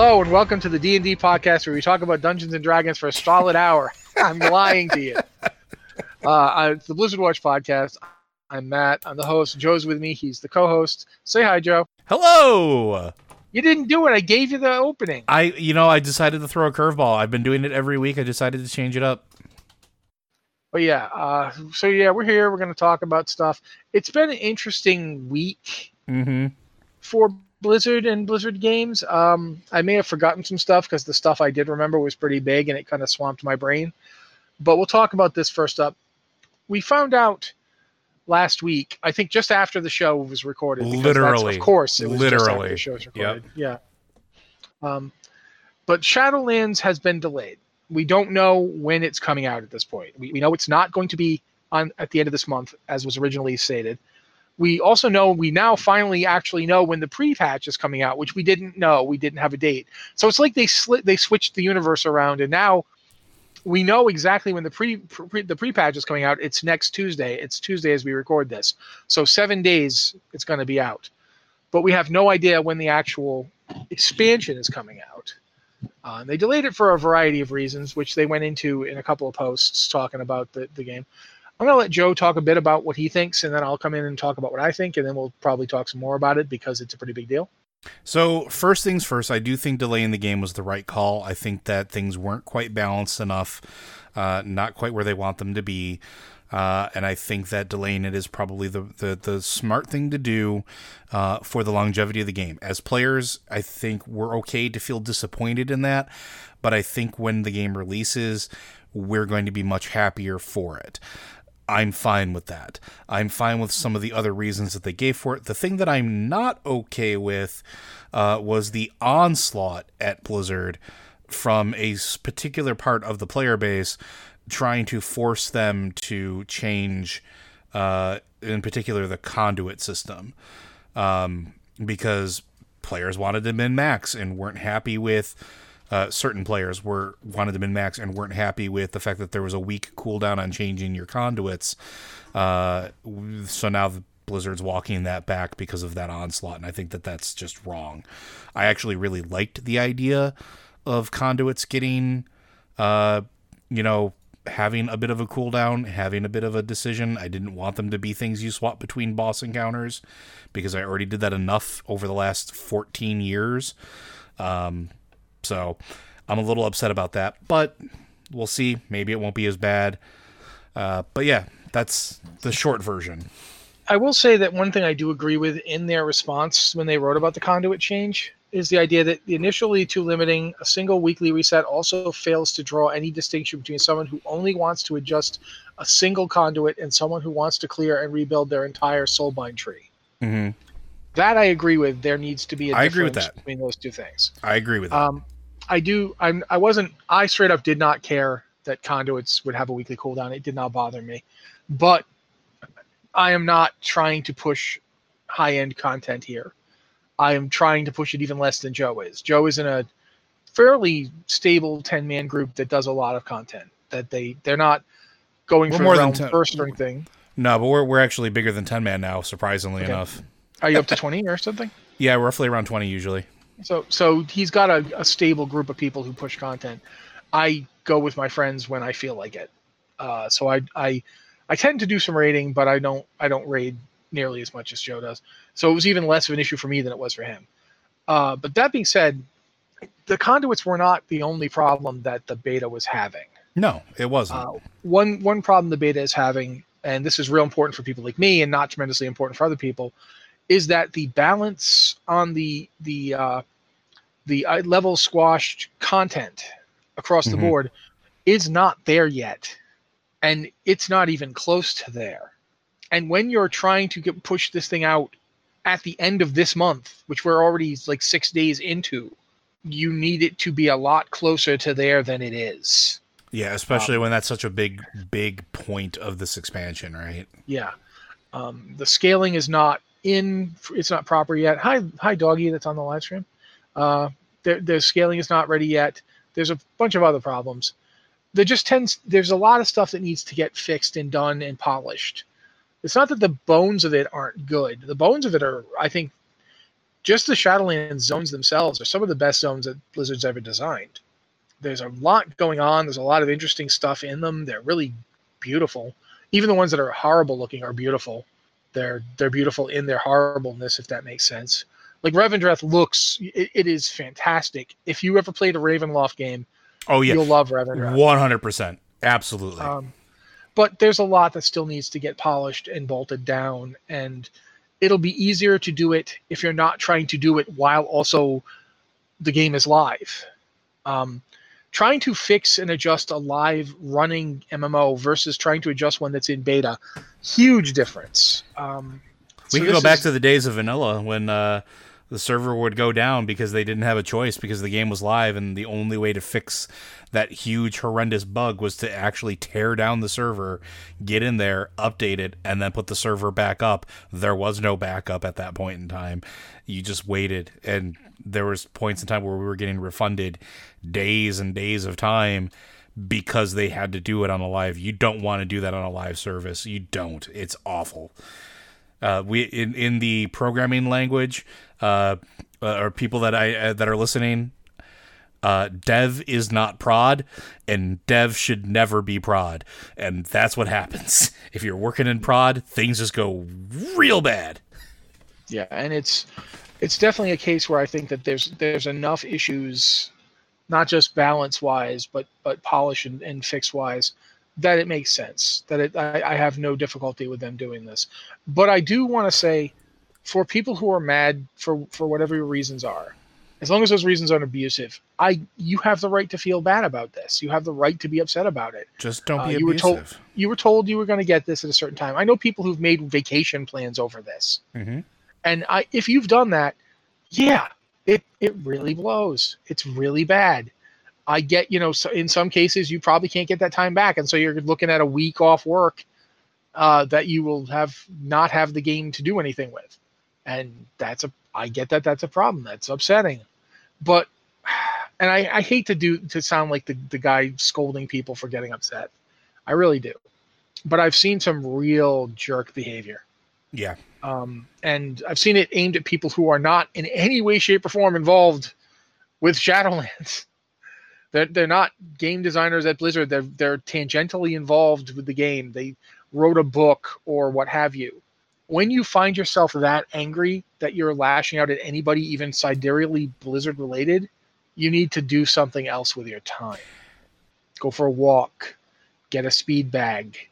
Hello and welcome to the D and D podcast where we talk about Dungeons and Dragons for a solid hour. I'm lying to you. Uh, it's the Blizzard Watch podcast. I'm Matt. I'm the host. Joe's with me. He's the co-host. Say hi, Joe. Hello. You didn't do it. I gave you the opening. I, you know, I decided to throw a curveball. I've been doing it every week. I decided to change it up. But yeah, uh, so yeah, we're here. We're going to talk about stuff. It's been an interesting week Mm-hmm. for Blizzard and Blizzard games. Um, I may have forgotten some stuff because the stuff I did remember was pretty big and it kind of swamped my brain. But we'll talk about this first up. We found out last week, I think just after the show was recorded. Literally. Of course, it was Literally. the show was recorded. Yeah. Um, but Shadowlands has been delayed. We don't know when it's coming out at this point. We, we know it's not going to be on at the end of this month, as was originally stated. We also know we now finally actually know when the pre-patch is coming out, which we didn't know. We didn't have a date. So it's like they slit, they switched the universe around, and now we know exactly when the pre, pre the pre-patch is coming out. It's next Tuesday. It's Tuesday as we record this. So seven days it's going to be out, but we have no idea when the actual expansion is coming out. Uh, they delayed it for a variety of reasons, which they went into in a couple of posts talking about the, the game. I'm going to let Joe talk a bit about what he thinks, and then I'll come in and talk about what I think, and then we'll probably talk some more about it because it's a pretty big deal. So first things first, I do think delaying the game was the right call. I think that things weren't quite balanced enough, uh, not quite where they want them to be. Uh, and I think that delaying it is probably the, the, the smart thing to do uh, for the longevity of the game. As players, I think we're okay to feel disappointed in that, but I think when the game releases, we're going to be much happier for it. I'm fine with that. I'm fine with some of the other reasons that they gave for it. The thing that I'm not okay with uh, was the onslaught at Blizzard from a particular part of the player base trying to force them to change, uh, in particular, the conduit system. Um, because players wanted to min max and weren't happy with uh, certain players were wanted to min max and weren't happy with the fact that there was a week cooldown on changing your conduits. Uh, so now the Blizzard's walking that back because of that onslaught, and I think that that's just wrong. I actually really liked the idea of conduits getting, uh, you know, having a bit of a cooldown, having a bit of a decision. I didn't want them to be things you swap between boss encounters because I already did that enough over the last 14 years. Um, so I'm a little upset about that, but we'll see. Maybe it won't be as bad. Uh, but yeah, that's the short version. I will say that one thing I do agree with in their response when they wrote about the conduit change is the idea that initially to limiting a single weekly reset also fails to draw any distinction between someone who only wants to adjust a single conduit and someone who wants to clear and rebuild their entire soulbind tree. hmm That I agree with. There needs to be a I agree with difference that. between those two things. I agree with that. Um, I do. I'm. I wasn't. I straight up did not care that conduits would have a weekly cooldown. It did not bother me, but I am not trying to push high end content here. I am trying to push it even less than Joe is. Joe is in a fairly stable ten man group that does a lot of content. That they they're not going We're for more the than 10 first or anything. no, but we're we're actually bigger than 10 man now, surprisingly Okay. enough. Are you up to twenty or something? Yeah, roughly around 20 usually. So so he's got a, a stable group of people who push content. I go with my friends when I feel like it. Uh, so I I I tend to do some raiding, but I don't I don't raid nearly as much as Joe does. So it was even less of an issue for me than it was for him. Uh, but that being said, the conduits were not the only problem that the beta was having. No, it wasn't. Uh, one one problem the beta is having, and this is real important for people like me, and not tremendously important for other people, is that the balance on the the uh, the uh, level squashed content across the Mhm. board is not there yet, and it's not even close to there. And when you're trying to get, push this thing out at the end of this month, which we're already like six days into, you need it to be a lot closer to there than it is. yeah, especially when that's such a big, big point of this expansion, right? Yeah. Um, the scaling is not in, it's not proper yet. Hi, hi, doggy, that's on the live stream. Uh, the, the scaling is not ready yet. There's a bunch of other problems. There just tends, there's a lot of stuff that needs to get fixed and done and polished. It's not that the bones of it aren't good. The bones of it are, I think, just the Shadowlands zones themselves are some of the best zones that Blizzard's ever designed. There's a lot going on. There's a lot of interesting stuff in them. They're really beautiful. Even the ones that are horrible looking are beautiful. They're they're beautiful in their horribleness, if that makes sense. Like Revendreth looks, it, it is fantastic. If you ever played a Ravenloft game, oh yeah, you'll love Revendreth. One hundred percent, absolutely. Um, but there's a lot that still needs to get polished and bolted down, and it'll be easier to do it if you're not trying to do it while also the game is live. Um, trying to fix and adjust a live running MMO versus trying to adjust one that's in beta, huge difference. Um, we so can go back is, to the days of vanilla when uh, the server would go down because they didn't have a choice because the game was live and the only way to fix that huge horrendous bug was to actually tear down the server, get in there, update it, and then put the server back up. There was no backup at that point in time. You just waited, and there was points in time where we were getting refunded days and days of time because they had to do it on a live. You don't want to do that on a live service. You don't. It's awful. Uh, we in in the programming language, uh, uh, or people that I uh, that are listening, uh, dev is not prod, and dev should never be prod, and that's what happens if you're working in prod. Things just go real bad. Yeah, and it's it's definitely a case where I think that there's there's enough issues, not just balance wise, but but polish and, and fix wise, that it makes sense. That it I, I have no difficulty with them doing this, but I do want to say, for people who are mad for for whatever your reasons are, as long as those reasons aren't abusive, I you have the right to feel bad about this. You have the right to be upset about it. Just don't be uh, you abusive. Were told, you were told you were going to get this at a certain time. I know people who've made vacation plans over this, mm-hmm. And I if you've done that, yeah, it it really blows. It's really bad. I get you know so in some cases you probably can't get that time back, and so you're looking at a week off work uh, that you will have not have the game to do anything with, and that's a I get that that's a problem. That's upsetting. But and I, I hate to do to sound like the, the guy scolding people for getting upset. I really do. But I've seen some real jerk behavior. Yeah. Um, and I've seen it aimed at people who are not in any way, shape, or form involved with Shadowlands. They're, they're not game designers at Blizzard. They're they're tangentially involved with the game. They wrote a book or what have you when you find yourself that angry that you're lashing out at anybody, even sidereally Blizzard related, you need to do something else with your time. Go for a walk, get a speed bag,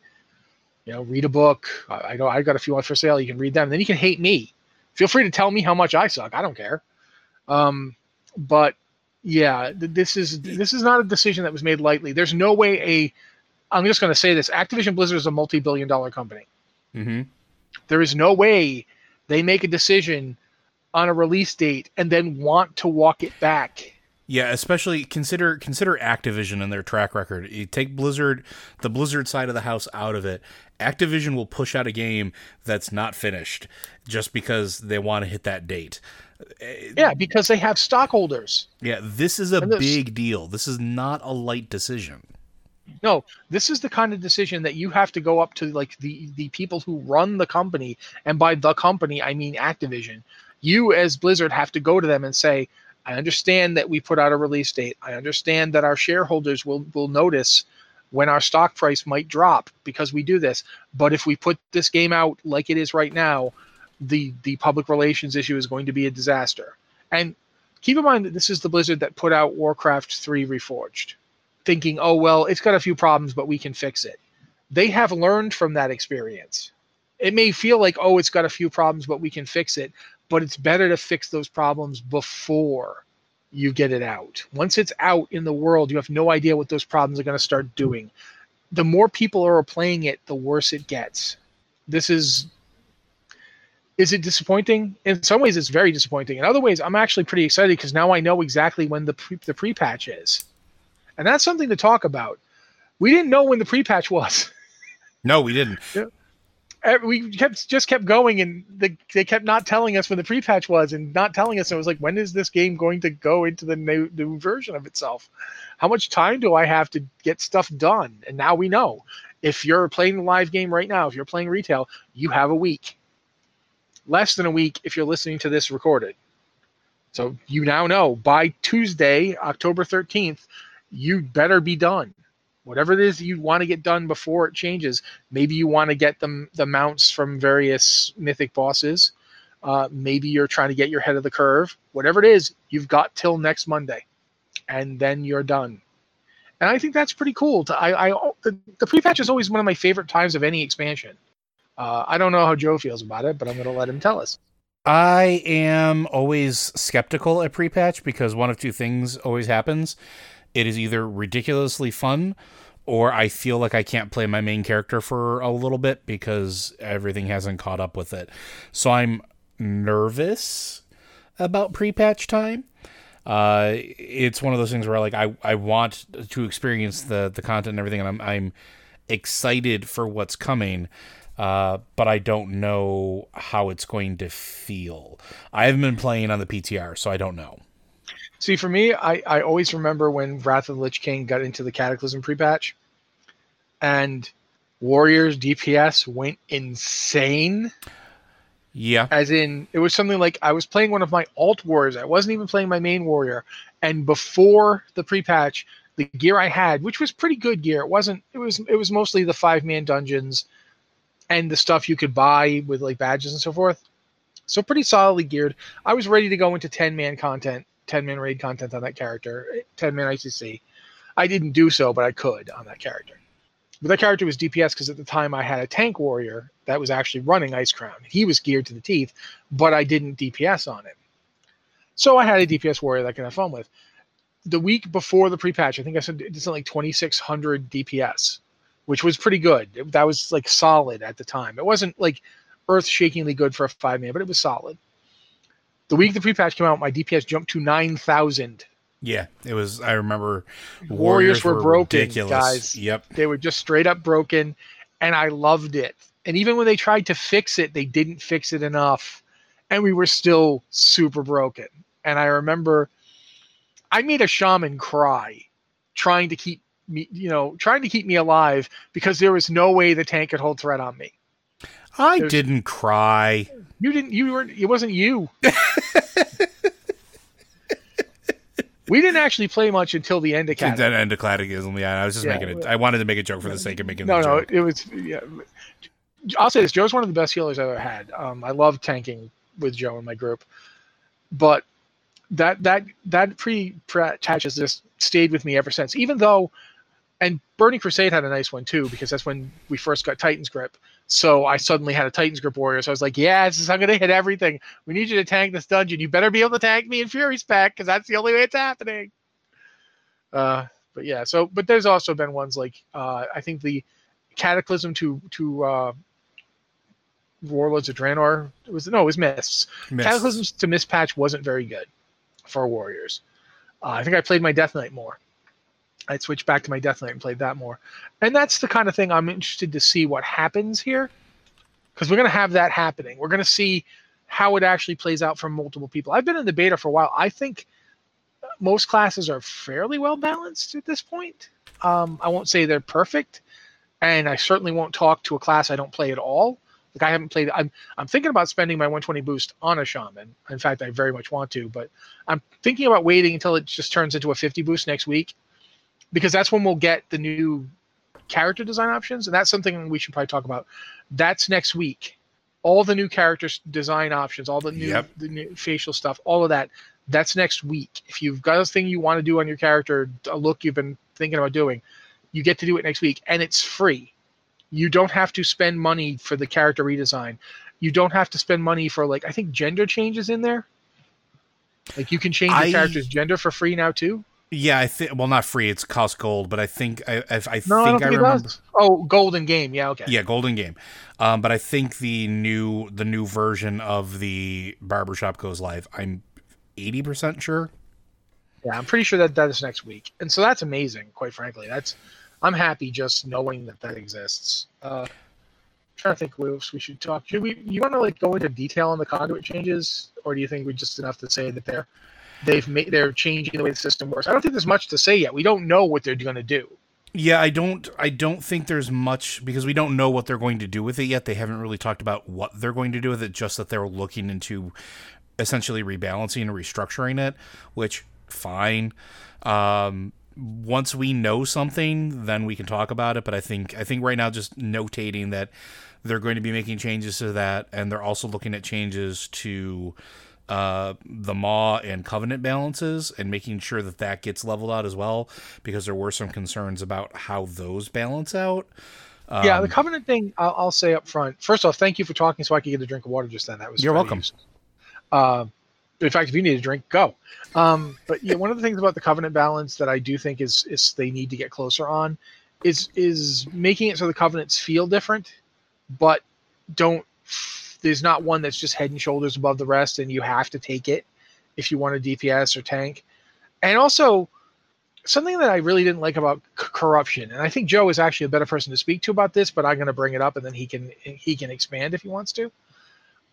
you know, read a book. I, I know I got a few ones for sale. You can read them. Then you can hate me. Feel free to tell me how much I suck. I don't care. Um, but yeah, this is this is not a decision that was made lightly. There's no way a. I'm just going to say this: Activision Blizzard is a multi-billion-dollar company. Mm-hmm. There is no way they make a decision on a release date and then want to walk it back. Yeah, especially consider consider Activision and their track record. You take Blizzard, the Blizzard side of the house out of it. Activision will push out a game that's not finished just because they want to hit that date. Eh, yeah, because they have stockholders. Yeah, this is a big deal. This is not a light decision. No, this is the kind of decision that you have to go up to like the the people who run the company, and by the company I mean Activision. You as Blizzard have to go to them and say, I understand that we put out a release date. I understand that our shareholders will will notice when our stock price might drop because we do this. But if we put this game out like it is right now, the the public relations issue is going to be a disaster. And keep in mind that this is the Blizzard that put out Warcraft 3 Reforged thinking, oh, well, it's got a few problems, but we can fix it. They have learned from that experience. It may feel like, oh, it's got a few problems, but we can fix it. But it's better to fix those problems before you get it out. Once it's out in the world, you have no idea what those problems are going to start doing. The more people are playing it, the worse it gets. This is is it disappointing? In some ways, it's very disappointing. In other ways, I'm actually pretty excited because now I know exactly when the pre, the pre patch is and that's something to talk about. We didn't know when the pre-patch was. No, we didn't. We kept just kept going, and the, they kept not telling us when the pre-patch was, and not telling us. And it was like, when is this game going to go into the new, new version of itself? How much time do I have to get stuff done? And now we know. If you're playing the live game right now, if you're playing retail, you have a week. Less than a week if you're listening to this recorded. So you now know by Tuesday, October 13th, you better be done. Whatever it is you want to get done before it changes. Maybe you want to get them the mounts from various mythic bosses. Uh, maybe you're trying to get your head of the curve. Whatever it is, you've got till next Monday, and then you're done. And I think that's pretty cool. To, I, I the, the pre-patch is always one of my favorite times of any expansion. Uh, I don't know how Joe feels about it, but I'm going to let him tell us. I am always skeptical at pre-patch because one of two things always happens. It is either ridiculously fun or I feel like I can't play my main character for a little bit because everything hasn't caught up with it. So I'm nervous about pre-patch time. Uh, it's one of those things where like I, I want to experience the the content and everything, and I'm I'm excited for what's coming. Uh, but I don't know how it's going to feel. I haven't been playing on the PTR, so I don't know. See, for me, I, I always remember when Wrath of the Lich King got into the Cataclysm pre-patch, and Warriors DPS went insane. Yeah. As in, it was something like I was playing one of my alt warriors. I wasn't even playing my main warrior. And before the pre-patch, the gear I had, which was pretty good gear, it wasn't. It was. It was mostly the five man dungeons, and the stuff you could buy with like badges and so forth. So pretty solidly geared. I was ready to go into ten man content, ten man raid content on that character, ten man ICC. I didn't do so, but I could on that character. But that character was DPS because at the time I had a tank warrior that was actually running Icecrown. He was geared to the teeth, but I didn't DPS on him. So I had a DPS warrior that I could have fun with. The week before the pre-patch, I think I said it's like 2,600 DPS, which was pretty good. That was like solid at the time. It wasn't like earth-shakingly good for a five man, but it was solid. The week the pre-patch came out, my DPS jumped to 9,000 yeah, it was. I remember Warriors, Warriors were, were, broken, ridiculous. guys. Yep, they were just straight up broken, and I loved it. And even when they tried to fix it, they didn't fix it enough, and we were still super broken. And I remember, I made a shaman cry, trying to keep me, you know, trying to keep me alive because there was no way the tank could hold threat on me. I was, didn't cry. You didn't. You weren't. It wasn't you. We didn't actually play much until the end of Cataclysm. The end of Cataclysm, yeah. I was just yeah, making it. I wanted to make a joke for the sake of making. No, no, joke. it was. Yeah. I'll say this: Joe's one of the best healers I've ever had. Um, I love tanking with Joe in my group, but that that that pre has just stayed with me ever since. Even though, and Burning Crusade had a nice one too because that's when we first got Titan's Grip. So I suddenly had a Titan's Grip warrior. So I was like, yes, I'm going to hit everything. We need you to tank this dungeon. You better be able to tank me in Fury's Spec because that's the only way it's happening. Uh, but yeah, so, but there's also been ones like, uh, I think the Cataclysm to, to, uh, Warlords of Draenor. It was no, it was Mists. Mists. Cataclysms to Mist patch wasn't very good for Warriors. Uh, I think I played my Death Knight more. I'd switch back to my Death Knight and played that more. And that's the kind of thing I'm interested to see what happens here. Because we're going to have that happening. We're going to see how it actually plays out for multiple people. I've been in the beta for a while. I think most classes are fairly well balanced at this point. Um, I won't say they're perfect, and I certainly won't talk to a class I don't play at all. Like I haven't played. I'm I'm thinking about spending my 120 boost on a shaman. In fact, I very much want to, but I'm thinking about waiting until it just turns into a 50 boost next week because that's when we'll get the new character design options, and that's something we should probably talk about. That's next week. All the new character design options, all the new, yep. the new facial stuff, all of that. That's next week. If you've got a thing you want to do on your character, a look you've been thinking about doing, you get to do it next week, and it's free. You don't have to spend money for the character redesign. You don't have to spend money for like I think gender changes in there. Like you can change the character's gender for free now too. Yeah, I think. Well, not free. It's cost gold, but I think I, I, I no, think I, I remember. Oh, golden game. Yeah, okay. Yeah, golden game. Um, but I think the new the new version of the barbershop goes live. I'm eighty percent sure. Yeah, I'm pretty sure that that is next week, and so that's amazing. Quite frankly, that's I'm happy just knowing that that exists. Uh, trying to think what else we should talk. Should we? You want to like go into detail on the conduit changes, or do you think we just enough to say that they're they've made they're changing the way the system works. I don't think there's much to say yet. We don't know what they're going to do. Yeah, I don't I don't think there's much because we don't know what they're going to do with it yet. They haven't really talked about what they're going to do with it, just that they're looking into essentially rebalancing and restructuring it, which fine. Um, once we know something, then we can talk about it. But I think I think right now just notating that they're going to be making changes to that, and they're also looking at changes to uh, the Maw and Covenant balances and making sure that that gets leveled out as well, because there were some concerns about how those balance out. Um, yeah, the Covenant thing, I'll, I'll, say up front. First off, thank you for talking so I could get a drink of water just then. That was you're welcome. Uh, in fact, if you need a drink, go. Um, but yeah, one of the things about the covenant balance that I do think is is they need to get closer on is is making it so the covenants feel different, but don't. There's not one that's just head and shoulders above the rest, and you have to take it if you want a DPS or tank. And also, something that I really didn't like about c- corruption, and I think Joe is actually a better person to speak to about this, but I'm going to bring it up, and then he can he can expand if he wants to.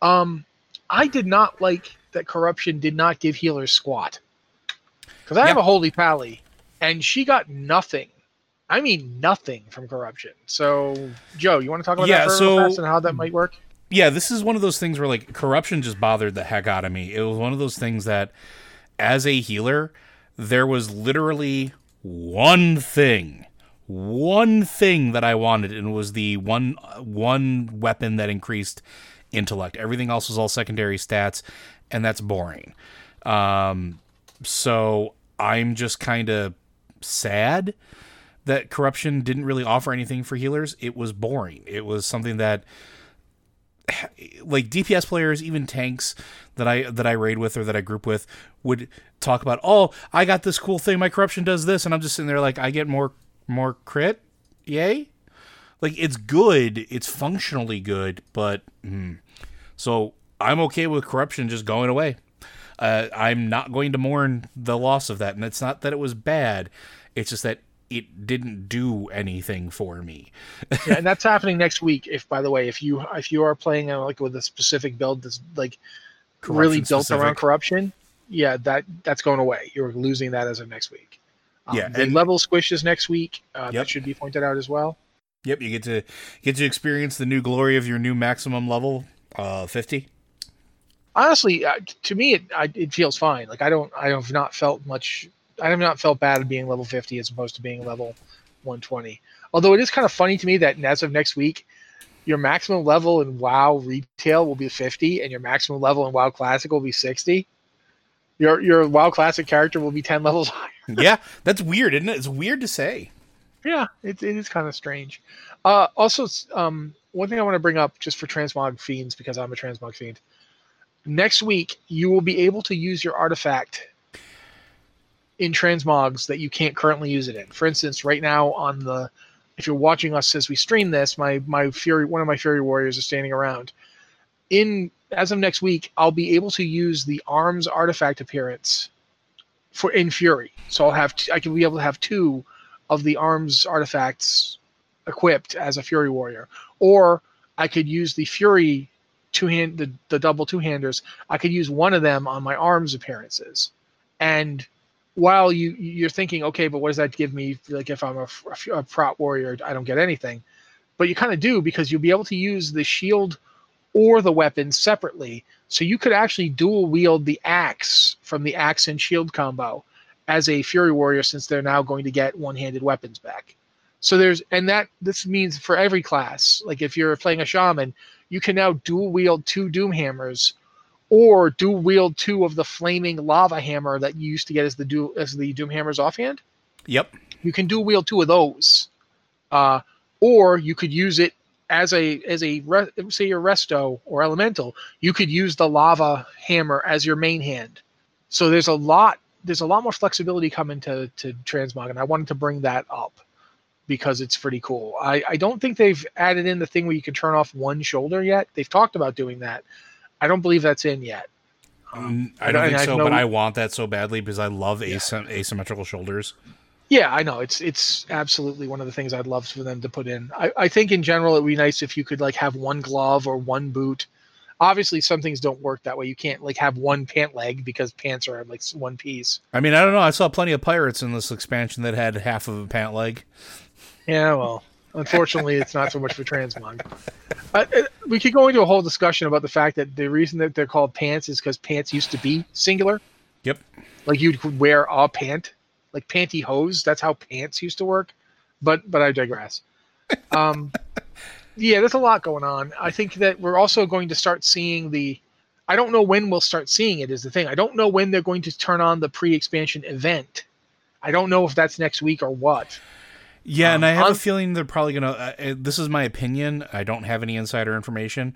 Um, I did not like that corruption did not give healers squat. Because I yeah. have a holy pally, and she got nothing. I mean nothing from corruption. So, Joe, you want to talk about yeah, that so, and how that might work? Yeah, this is one of those things where like corruption just bothered the heck out of me. It was one of those things that, as a healer, there was literally one thing one thing that I wanted, and was the one one weapon that increased intellect. Everything else was all secondary stats, and that's boring. Um, so I'm just kind of sad that corruption didn't really offer anything for healers. It was boring. It was something that like DPS players, even tanks that I that I raid with or that I group with would talk about, "Oh, I got this cool thing. My corruption does this," and I'm just sitting there like, "I get more more crit, yay!" Like it's good, it's functionally good, but mm, so I'm okay with corruption just going away. Uh, I'm not going to mourn the loss of that, and it's not that it was bad. It's just that it didn't do anything for me. yeah, and that's happening next week. If, by the way, if you if you are playing uh, like with a specific build that's like corruption really built specific. around corruption, yeah, that that's going away. You're losing that as of next week. Um, yeah, the and, level squishes next week. Uh, yep. That should be pointed out as well. Yep, you get to get to experience the new glory of your new maximum level, uh, fifty honestly, uh, to me, it I, it feels fine. Like I don't, I have not felt much. I have not felt bad being level 50 as opposed to being level 120. Although it is kind of funny to me that as of next week, your maximum level in WoW retail will be 50, and your maximum level in WoW Classic will be 60. Your your WoW Classic character will be 10 levels higher. yeah, that's weird, isn't it? It's weird to say. Yeah, it, it is kind of strange. Uh, also, um, one thing I want to bring up just for transmog fiends because I'm a transmog fiend next week you will be able to use your artifact in transmogs that you can't currently use it in. For instance, right now on the if you're watching us as we stream this, my my fury one of my fury warriors is standing around. In as of next week, I'll be able to use the arms artifact appearance for in fury. So I'll have t- I can be able to have two of the arms artifacts equipped as a fury warrior, or I could use the fury two hand the, the double two handers, I could use one of them on my arms appearances. And while you you're thinking, okay, but what does that give me? Like if I'm a, a, prot warrior, I don't get anything. But you kind of do because you'll be able to use the shield or the weapon separately. So you could actually dual wield the axe from the axe and shield combo as a fury warrior since they're now going to get one-handed weapons back. So there's and that this means for every class. Like if you're playing a shaman, you can now dual wield two Doomhammers or do wield two of the flaming lava hammer that you used to get as the dual as the Doomhammers offhand. Yep. You can do wield two of those. Uh, or you could use it as a as a say your resto or elemental, you could use the lava hammer as your main hand. So there's a lot there's a lot more flexibility coming to to transmog, and I wanted to bring that up because it's pretty cool. I, I don't think they've added in the thing where you can turn off one shoulder yet. They've talked about doing that. I don't believe that's in yet. Um, I don't think so, no, but I want that so badly because I love yeah. asymmetrical shoulders. Yeah, I know it's it's absolutely one of the things I'd love for them to put in. I, I think in general it would be nice if you could like have one glove or one boot. Obviously, some things don't work that way. You can't like have one pant leg because pants are like one piece. I mean, I don't know. I saw plenty of pirates in this expansion that had half of a pant leg. Yeah, well, Unfortunately, it's not so much for transmog. Uh, we could go into a whole discussion about the fact that the reason that they're called pants is because pants used to be singular. Yep. Like you could wear a pant, like pantyhose. That's how pants used to work. But but I digress. Um, yeah, there's a lot going on. I think that we're also going to start seeing the. I don't know when we'll start seeing it. Is the thing. I don't know when they're going to turn on the pre-expansion event. I don't know if that's next week or what. Yeah, Um, and I have a feeling they're probably gonna. Uh, uh, this is my opinion. I don't have any insider information.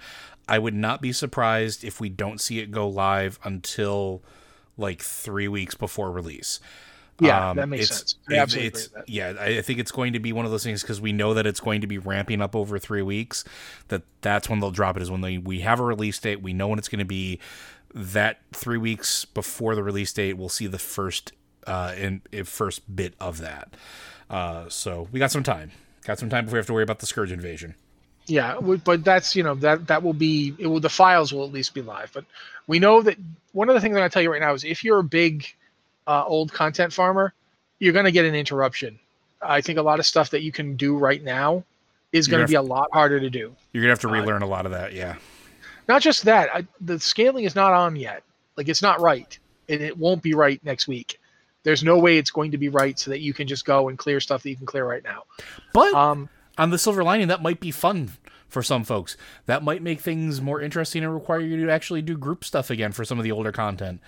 I would not be surprised if we don't see it go live until like three weeks before release. Yeah, Um, that makes it's- sense. I it's-. Yeah, I I think it's going to be one of those things because we know that it's going to be ramping up over three weeks. That that's when they'll drop it. Is when they we have a release date. We know when it's going to be. That three weeks before the release date, we'll see the first uh, in, in first bit of that. Uh, so we got some time. Got some time before we have to worry about the scourge invasion. Yeah, but that's you know that that will be it. Will the files will at least be live? But we know that one of the things I'm to tell you right now is if you're a big uh, old content farmer, you're going to get an interruption. I think a lot of stuff that you can do right now is going to be a lot harder to do. You're gonna have to Uh, relearn a lot of that. Yeah. Not just that, I, the scaling is not on yet. Like it's not right, and it won't be right next week. There's no way it's going to be right so that you can just go and clear stuff that you can clear right now. But Um, on the silver lining, that might be fun for some folks. That might make things more interesting and require you to actually do group stuff again for some of the older content.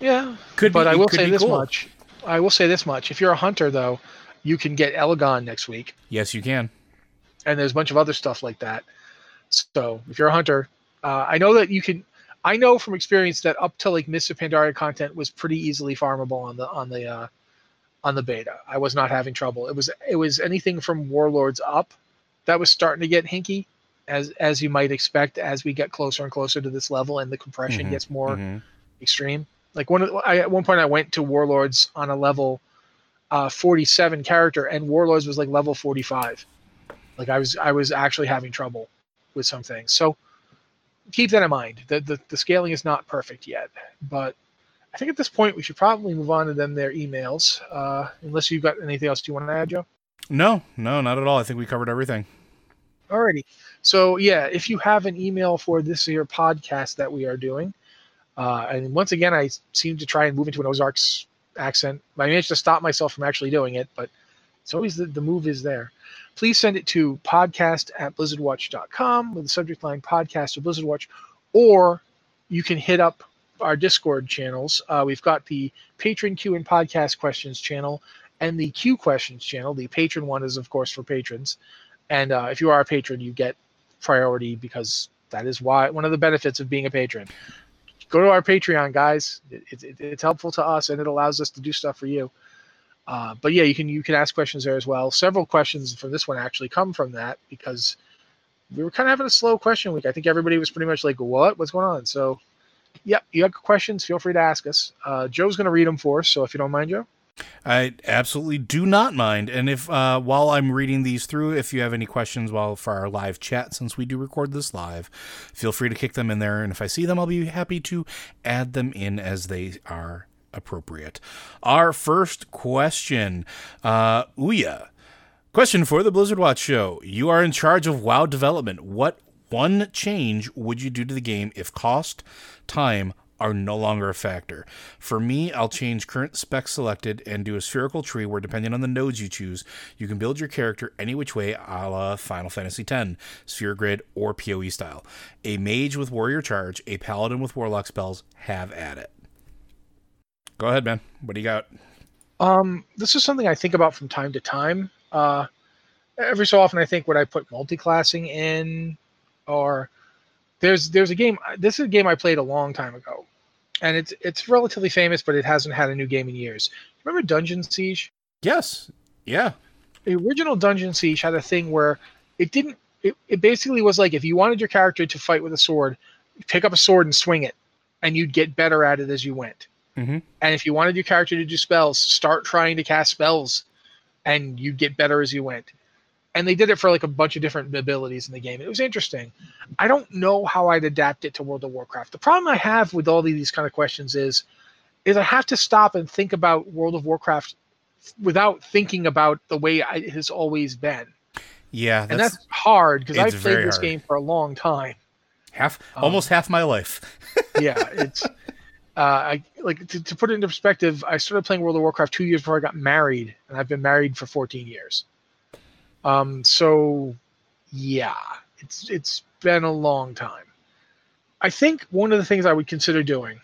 Yeah, Could but be, I will say this cool. much. I will say this much. If you're a hunter, though, you can get Elegon next week, Yes, you can. and there's a bunch of other stuff like that. So if you're a hunter, uh, I know that you can. I know from experience that up to like Mists of Pandaria content was pretty easily farmable on the on the uh, on the beta. I was not having trouble. It was it was anything from Warlords up that was starting to get hinky, as as you might expect as we get closer and closer to this level and the compression Mhm, gets more Mhm. extreme. Like one of the- I, at one point I went to Warlords on a level uh, 47 character, and Warlords was like level 45. Like I was I was actually having trouble with some things. So keep that in mind. The, the the scaling is not perfect yet, but I think at this point we should probably move on to them their emails. Uh, unless you've got anything else you want to add, Joe. No, no, not at all. I think we covered everything. Alrighty. So yeah, if you have an email for this here podcast that we are doing, uh, and once again, I seem to try and move into an Ozarks accent. I managed to stop myself from actually doing it, but it's always the, the move is there. Please send it to podcast at blizzardwatch.com with the subject line podcast or Blizzard Watch, or you can hit up our Discord channels. Uh, we've got the patron Q and podcast questions channel and the Q questions channel. The patron one is, of course, for patrons. And uh, if you are a patron, you get priority because that is why one of the benefits of being a patron. Go to our Patreon, guys. It, it- it's helpful to us and it allows us to do stuff for you. Uh, but yeah, you can you can ask questions there as well. Several questions from this one actually come from that because we were kind of having a slow question week. I think everybody was pretty much like, "What? What's going on?" So, yep, you have questions? Feel free to ask us. Uh, Joe's going to read them for us, so if you don't mind, Joe. I absolutely do not mind. And if uh, while I'm reading these through, if you have any questions while for our live chat, since we do record this live, feel free to kick them in there. And if I see them, I'll be happy to add them in as they are appropriate. Our first question, uh, Ouya. Question for the Blizzard Watch show. You are in charge of WoW development. What one change would you do to the game if cost, time are no longer a factor? For me, I'll change current specs selected and do a spherical tree where, depending on the nodes you choose, you can build your character any which way a la Final Fantasy X, sphere grid, or PoE style. A mage with warrior charge, a paladin with warlock spells, have at it. Go ahead, man. What do you got? Um, this is something I think about from time to time. Uh, every so often, I think would I put multi-classing in, or there's there's a game. This is a game I played a long time ago, and it's it's relatively famous, but it hasn't had a new game in years. Remember Dungeon Siege? Yes. Yeah. The original Dungeon Siege had a thing where it didn't. It, it basically was like if you wanted your character to fight with a sword, pick up a sword and swing it, and you'd get better at it as you went. Mhm. And if you wanted your character to do spells, start trying to cast spells, and you'd get better as you went. And they did it for like a bunch of different abilities in the game. It was interesting. I don't know how I'd adapt it to World of Warcraft. The problem I have with all of these kind of questions is, is I have to stop and think about World of Warcraft without thinking about the way I, it has always been. Yeah, and that's hard because I've played this hard. game for a long time. half um, almost half my life. yeah, it's I like to, to put it into perspective. I started playing World of Warcraft two years before I got married, and I've been married for 14 years. Um, so yeah, it's it's been a long time. I think one of the things I would consider doing,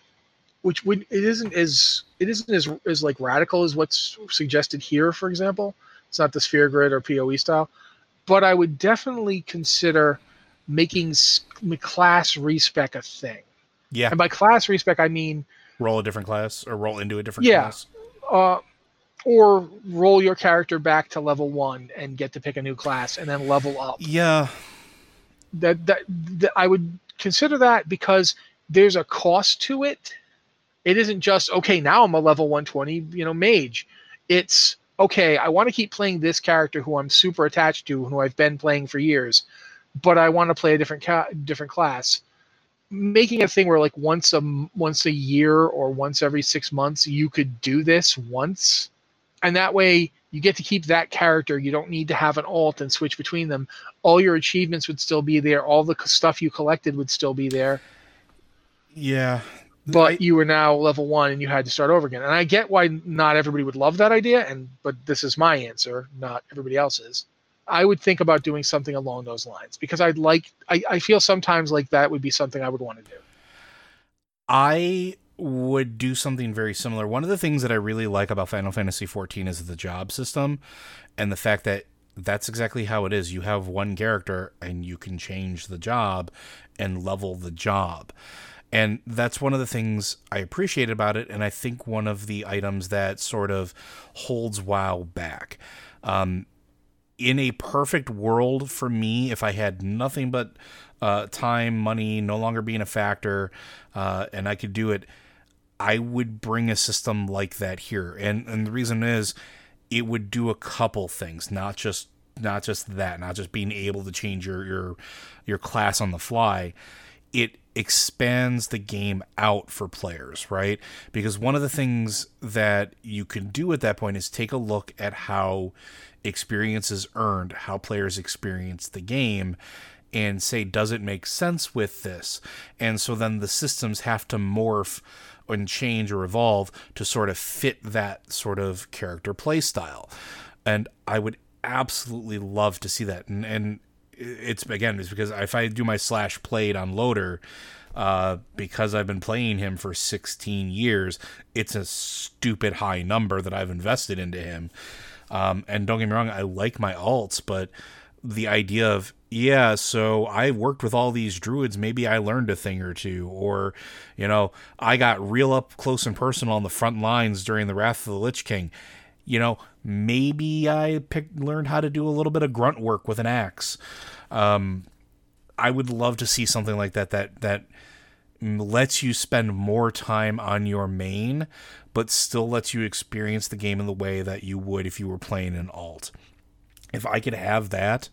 which would it isn't as it isn't as as like radical as what's suggested here, for example. It's not the sphere grid or PoE style, but I would definitely consider making class respec a thing. Yeah, And by class respec, I mean roll a different class or roll into a different Yeah. class. uh, or roll your character back to level one and get to pick a new class and then level up. Yeah, That, that, that I would consider that because there's a cost to it. It isn't just okay. Now I'm a level 120, you know, mage. It's okay. I want to keep playing this character who I'm super attached to, who I've been playing for years, but I want to play a different ca- different class. Making a thing where like once a once a year or once every six months you could do this once, and that way you get to keep that character. You don't need to have an alt and switch between them. All your achievements would still be there. All the stuff you collected would still be there yeah. but I- you were now level one and you had to start over again. And I get why not everybody would love that idea, and but this is my answer, not everybody else's. I would think about doing something along those lines because I'd like I, I feel sometimes like that would be something I would want to do. I would do something very similar. One of the things that I really like about Final Fantasy XIV is the job system and the fact that that's exactly how it is. You have one character and you can change the job and level the job. And that's one of the things I appreciate about it. And I think one of the items that sort of holds WoW back. Um, in a perfect world for me, if I had nothing but uh, time, money, no longer being a factor, uh, and I could do it, I would bring a system like that here. And and the reason is, it would do a couple things, not just not just that, not just being able to change your your your class on the fly. It expands the game out for players, right? Because one of the things that you can do at that point is take a look at how experience is earned, how players experience the game, and say, does it make sense with this? And so then the systems have to morph and change or evolve to sort of fit that sort of character play style. And I would absolutely love to see that. And, and it's again, it's because if I do my slash played on loader, uh, because I've been playing him for 16 years, it's a stupid high number that I've invested into him. Um, and don't get me wrong, I like my alts, but the idea of yeah, so I worked with all these druids. Maybe I learned a thing or two, or you know, I got real up close and personal on the front lines during the Wrath of the Lich King. You know, maybe I picked learned how to do a little bit of grunt work with an axe. Um, I would love to see something like that. That that lets you spend more time on your main, but still lets you experience the game in the way that you would if you were playing an alt. If I could have that,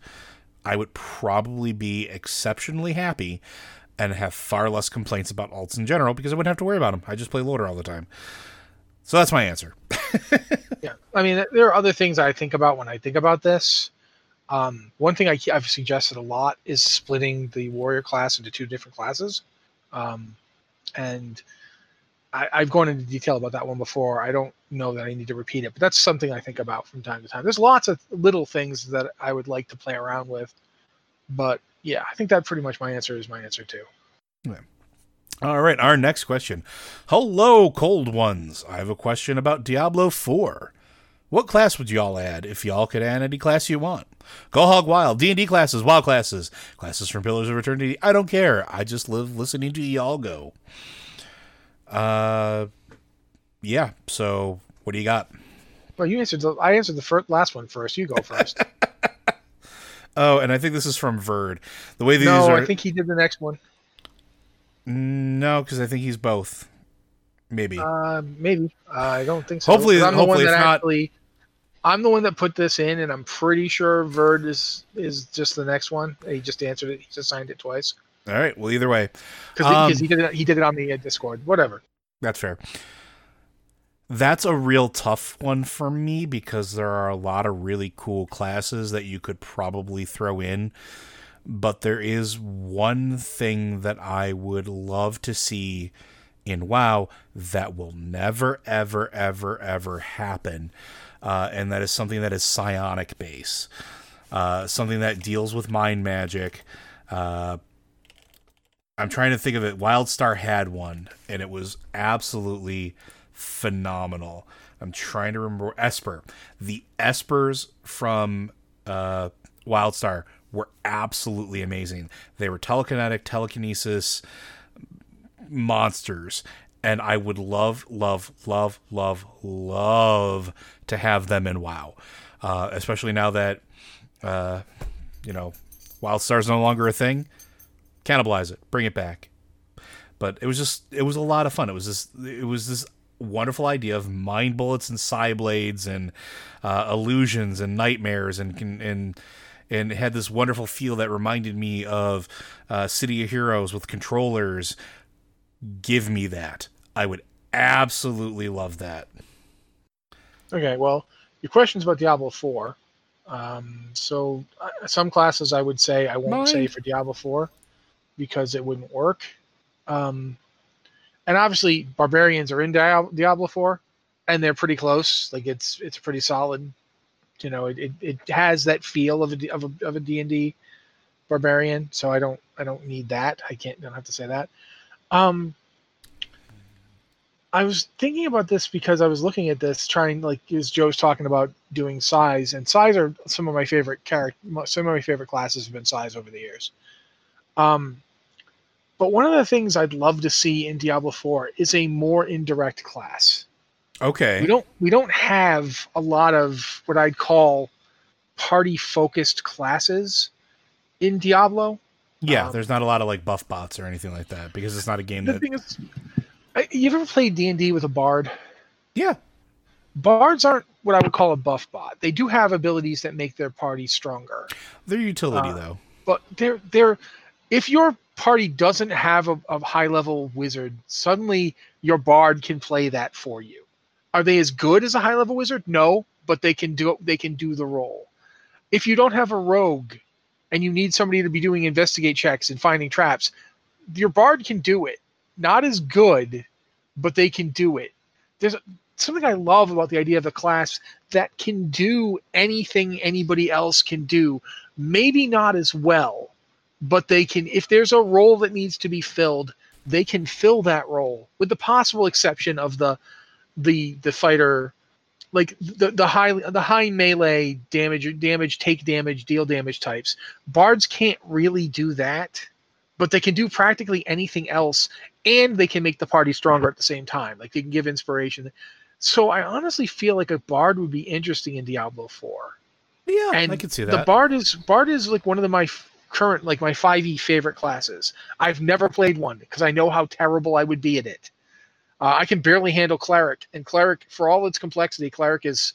I would probably be exceptionally happy and have far less complaints about alts in general because I wouldn't have to worry about them. I just play loader all the time. So that's my answer. Yeah, I mean, there are other things I think about when I think about this. Um, one thing I, I've suggested a lot is splitting the warrior class into two different classes, um, and I, I've gone into detail about that one before. I don't know that I need to repeat it, but that's something I think about from time to time. There's lots of little things that I would like to play around with, but yeah, I think that pretty much my answer is my answer too. All right, our next question. Hello, cold ones. I have a question about Diablo 4. What class would y'all add if y'all could add any class you want? Go hog wild. D&D classes, wild classes, classes from Pillars of Eternity. I don't care. I just live listening to y'all go. Uh yeah, so what do you got? Well, you answered. The, I answered the first, last one first. You go first. Oh, and I think this is from Verd. The way these no, are I think he did the next one. No, cuz I think he's both. Maybe. Uh, maybe. Uh, I don't think so. Hopefully- I'm the hopefully one that not- actually. I'm the one that put this in, and I'm pretty sure Verd is is just the next one. He just answered it. He just signed it twice All right, well either way. because Um, he did it. He did it on the uh, Discord. Whatever. That's fair. That's a real tough one for me because there are a lot of really cool classes that you could probably throw in. But there is one thing that I would love to see in WoW that will never, ever, ever, ever happen. Uh, and that is something that is psionic base, uh, something that deals with mind magic. Uh, I'm trying to think of it. WildStar had one, and it was absolutely phenomenal. I'm trying to remember Esper. The Espers from uh, WildStar were absolutely amazing. They were telekinetic, telekinesis monsters, and I would love, love, love, love, love to have them in WoW. Uh, especially now that uh, you know WildStar's no longer a thing. Cannibalize it, bring it back. But it was just, it was a lot of fun. It was this, it was this wonderful idea of mind bullets and psi blades and uh, illusions and nightmares and and and had this wonderful feel that reminded me of uh, City of Heroes with controllers. Give me that. I would absolutely love that. Okay, well, your question's about Diablo 4. Um, so, uh, some classes I would say I won't Mine. say for Diablo 4 because it wouldn't work. Um, and obviously, barbarians are in Diablo 4, and they're pretty close. Like it's it's pretty solid. You know, it, it, it has that feel of a of a of a D and D barbarian. So I don't I don't need that. I can't don't have to say that. Um, I was thinking about this because I was looking at this, trying like as Joe's talking about doing psis, and psis are some of my favorite character. Some of my favorite classes have been psis over the years. Um, but one of the things I'd love to see in Diablo 4 is a more indirect class. Okay. We don't we don't have a lot of what I'd call party focused classes in Diablo. Yeah, um, there's not a lot of like buff bots or anything like that because it's not a game that. Is, you ever played D and D with a bard? Yeah. Bards aren't what I would call a buff bot. They do have abilities that make their party stronger. They're utility uh, though. But they're they're if your party doesn't have a, a high level wizard, suddenly your bard can play that for you. Are they as good as a high level wizard? No, but they can do they can do the role. If you don't have a rogue and you need somebody to be doing investigate checks and finding traps, your bard can do it. Not as good, but they can do it. There's something I love about the idea of a class that can do anything anybody else can do, maybe not as well, but they can if there's a role that needs to be filled they can fill that role with the possible exception of the the the fighter like the the high the high melee damage damage take damage deal damage types. Bards can't really do that but they can do practically anything else and they can make the party stronger at the same time. Like they can give inspiration. So i honestly feel like a bard would be interesting in diablo 4 yeah and i can see that. the bard is bard is like one of the, my current like my 5e favorite classes. I've never played one because I know how terrible I would be at it. Uh, I can barely handle cleric, and cleric, for all its complexity, cleric is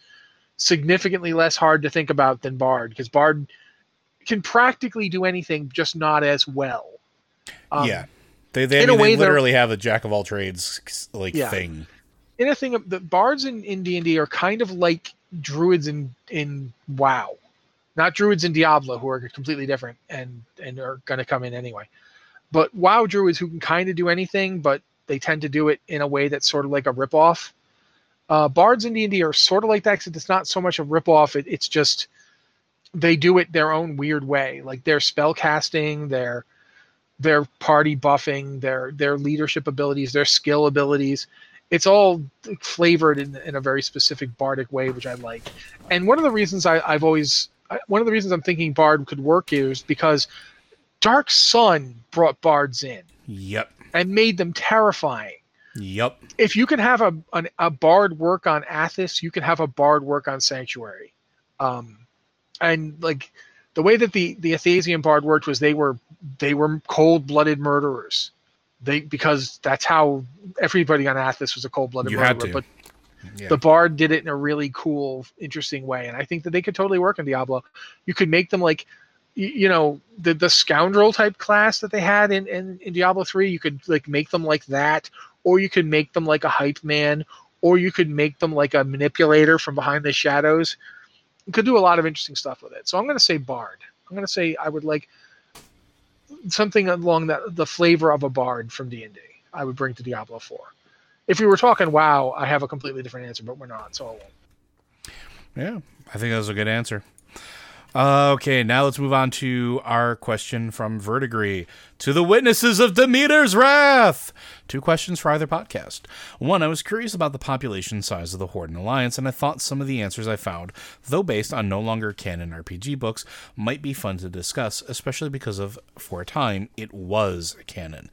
significantly less hard to think about than bard because bard can practically do anything, just not as well. Um, yeah, they they, I mean, they literally have a jack of all trades like yeah. thing. In a thing, the bards in in D and D are kind of like druids in in WoW not druids in Diablo who are completely different and and are going to come in anyway. But WoW druids who can kind of do anything, but they tend to do it in a way that's sort of like a ripoff. Uh, bards in D&D are sort of like that, except it's not so much a ripoff. It, it's just they do it their own weird way. Like their spell casting, their their party buffing, their their leadership abilities, their skill abilities. It's all flavored in, in a very specific bardic way, which I like. And one of the reasons I, I've always one of the reasons I'm thinking Bard could work is because Dark Sun brought Bards in. Yep. And made them terrifying. Yep. If you can have a an, a Bard work on Athas, you can have a Bard work on Sanctuary. Um, and like the way that the the Athasian Bard worked was they were they were cold blooded murderers. They because that's how everybody on Athas was a cold blooded murderer. But yeah. The Bard did it in a really cool, interesting way, and I think that they could totally work in Diablo. You could make them like, you know, the the scoundrel type class that they had in, in, in Diablo three. You could like make them like that, or you could make them like a hype man, or you could make them like a manipulator from behind the shadows. You could do a lot of interesting stuff with it. So I'm going to say bard. I'm going to say I would like something along that the flavor of a bard from D&D. I would bring to Diablo 4. If we were talking WoW, I have a completely different answer, but we're not, so I won't. Yeah, I think that was a good answer. Uh, okay, now let's move on to our question from Verdigree. To the witnesses of Demeter's wrath! Two questions for either podcast. One, I was curious about the population size of the Horde and Alliance, and I thought some of the answers I found, though based on no longer canon RPG books, might be fun to discuss, especially because of, for a time, it was canon.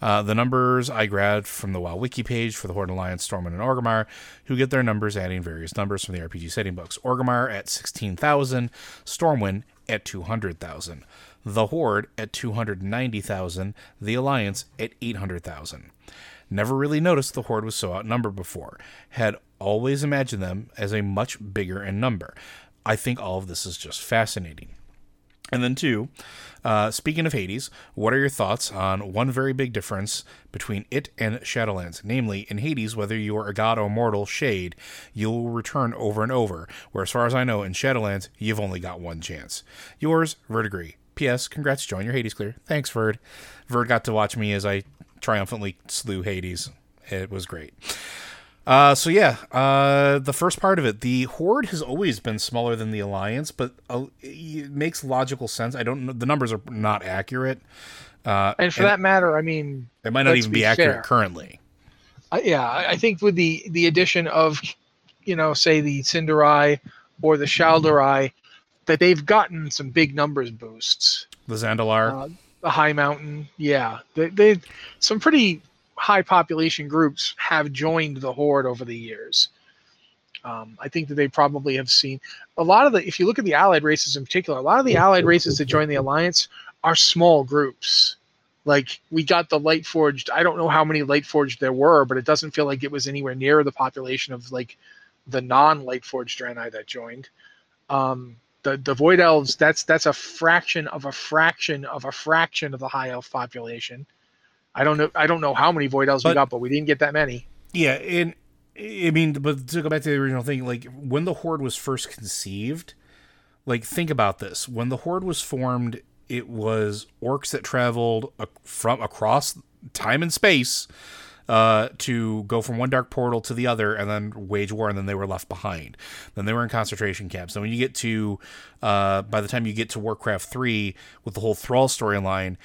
Uh, the numbers I grabbed from the WoW wiki page for the Horde Alliance, Stormwind, and Orgrimmar, who get their numbers adding various numbers from the RPG setting books. Orgrimmar at 16,000, Stormwind at 200,000, the Horde at 290,000, the Alliance at 800,000. Never really noticed the Horde was so outnumbered before. Had always imagined them as a much bigger in number. I think all of this is just fascinating. And then, two, uh, speaking of Hades, what are your thoughts on one very big difference between it and Shadowlands? Namely, in Hades, whether you are a god or mortal shade, you'll return over and over, where, as far as I know, in Shadowlands, you've only got one chance. Yours, Verdigree. P.S. Congrats, join your Hades clear. Thanks, Verd. Verd got to watch me as I triumphantly slew Hades. It was great. Uh, so yeah, uh, the first part of it, the horde has always been smaller than the alliance, but uh, it makes logical sense. I don't know the numbers are not accurate, uh, and for and that matter, I mean, it might not even be, be accurate currently. yeah, I think with the the addition of, you know, say the Sin'dorei or the Shal'dorei, that they've gotten some big numbers boosts. The Zandalar, uh, the Highmountain, yeah, they they some pretty high population groups have joined the horde over the years. Um, I think that they probably have seen a lot of the. If you look at the allied races in particular, a lot of the allied races that join the alliance are small groups. Like we got the light forged. I don't know how many light forged there were, but it doesn't feel like it was anywhere near the population of like the non light forged Draenei that joined. Um, the the void elves that's that's a fraction of a fraction of a fraction of the high elf population. I don't know. I don't know how many void elves but, we got, but we didn't get that many. Yeah, and I mean, but to go back to the original thing, like when the horde was first conceived, like think about this: when the horde was formed, it was orcs that traveled from across time and space uh, to go from one dark portal to the other and then wage war, and then they were left behind. Then they were in concentration camps. Then when you get to, uh, by the time you get to Warcraft 3 with the whole Thrall storyline,